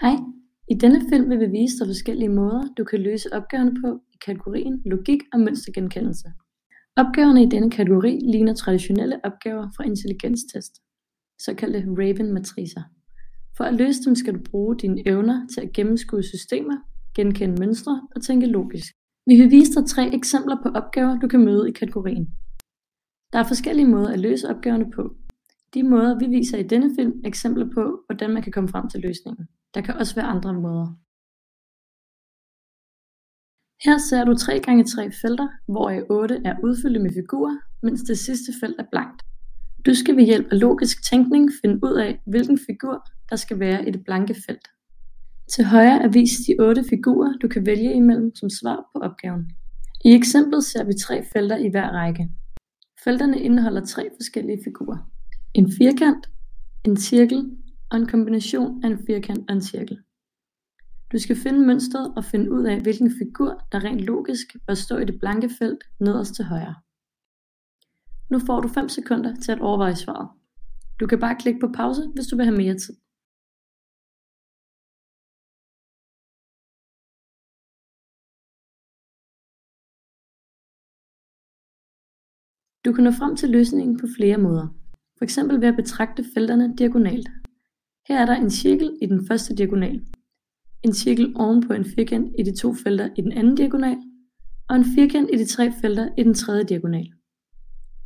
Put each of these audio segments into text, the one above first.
Hej, i denne film vil vi vise dig forskellige måder, du kan løse opgaverne på i kategorien Logik og mønstergenkendelse. Opgaverne i denne kategori ligner traditionelle opgaver fra intelligenstest, såkaldte Raven-matricer. For at løse dem skal du bruge dine evner til at gennemskue systemer, genkende mønstre og tænke logisk. Vi vil vise dig tre eksempler på opgaver, du kan møde i kategorien. Der er forskellige måder at løse opgaverne på. De måder, vi viser i denne film, er eksempler på, hvordan man kan komme frem til løsningen. Der kan også være andre måder. Her ser du 3x3 felter, hvoraf 8 er udfyldt med figurer, mens det sidste felt er blankt. Du skal ved hjælp af logisk tænkning finde ud af, hvilken figur der skal være i det blanke felt. Til højre er vist de 8 figurer, du kan vælge imellem som svar på opgaven. I eksemplet ser vi tre felter i hver række. Felterne indeholder tre forskellige figurer. En firkant, en cirkel og en kombination af en firkant og en cirkel. Du skal finde mønstret og finde ud af, hvilken figur, der rent logisk bør stå i det blanke felt nederst til højre. Nu får du 5 sekunder til at overveje svaret. Du kan bare klikke på pause, hvis du vil have mere tid. Du kan nå frem til løsningen på flere måder. For eksempel ved at betragte felterne diagonalt. Her er der en cirkel i den første diagonal, en cirkel oven på en firkant i de to felter i den anden diagonal, og en firkant i de tre felter i den tredje diagonal.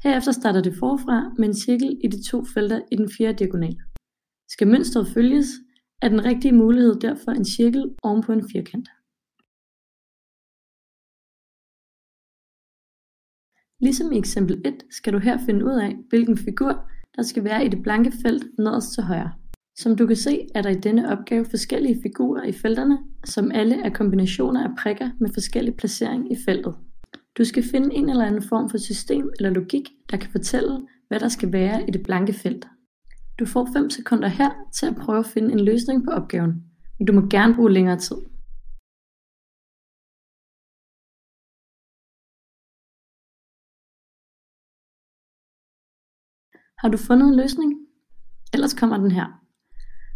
Herefter starter det forfra med en cirkel i de to felter i den fjerde diagonal. Skal mønstret følges, er den rigtige mulighed derfor en cirkel oven på en firkant. Ligesom i eksempel 1 skal du her finde ud af, hvilken figur der skal være i det blanke felt nederst til højre. Som du kan se er der i denne opgave forskellige figurer i felterne, som alle er kombinationer af prikker med forskellig placering i feltet. Du skal finde en eller anden form for system eller logik, der kan fortælle, hvad der skal være i det blanke felt. Du får 5 sekunder her til at prøve at finde en løsning på opgaven, men du må gerne bruge længere tid. Har du fundet en løsning? Ellers kommer den her.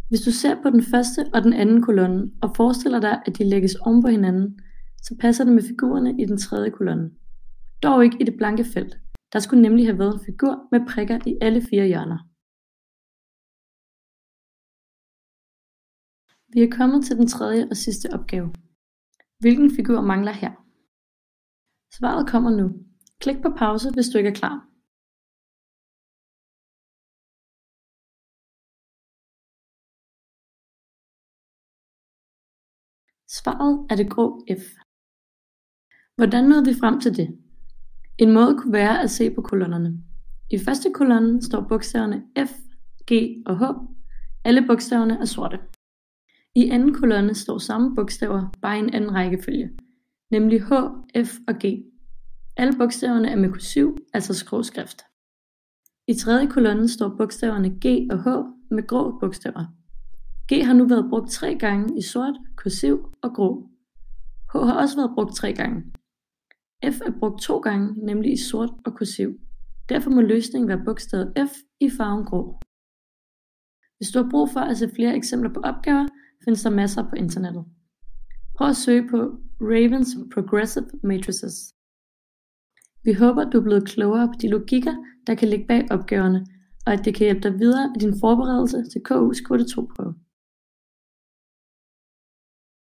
Hvis du ser på den første og den anden kolonne og forestiller dig, at de lægges oven på hinanden, så passer det med figurerne i den tredje kolonne. Dog ikke i det blanke felt. Der skulle nemlig have været en figur med prikker i alle fire hjørner. Vi er kommet til den tredje og sidste opgave. Hvilken figur mangler her? Svaret kommer nu. Klik på pause, hvis du ikke er klar. Svaret er det grå F. Hvordan nåede vi frem til det? En måde kunne være at se på kolonnerne. I første kolonne står bogstaverne F, G og H. Alle bogstaverne er sorte. I anden kolonne står samme bogstaver, bare i en anden rækkefølge, nemlig H, F og G. Alle bogstaverne er med kursiv, altså skråskrift. I tredje kolonne står bogstaverne G og H med grå bogstaver. G har nu været brugt tre gange i sort, kursiv og grå. H har også været brugt tre gange. F er brugt to gange, nemlig i sort og kursiv. Derfor må løsningen være bogstavet F i farven grå. Hvis du har brug for at se flere eksempler på opgaver, findes der masser på internettet. Prøv at søge på Ravens Progressive Matrices. Vi håber, du er blevet klogere på de logikker, der kan ligge bag opgaverne, og at det kan hjælpe dig videre i din forberedelse til KU's Kvote 2 prøve.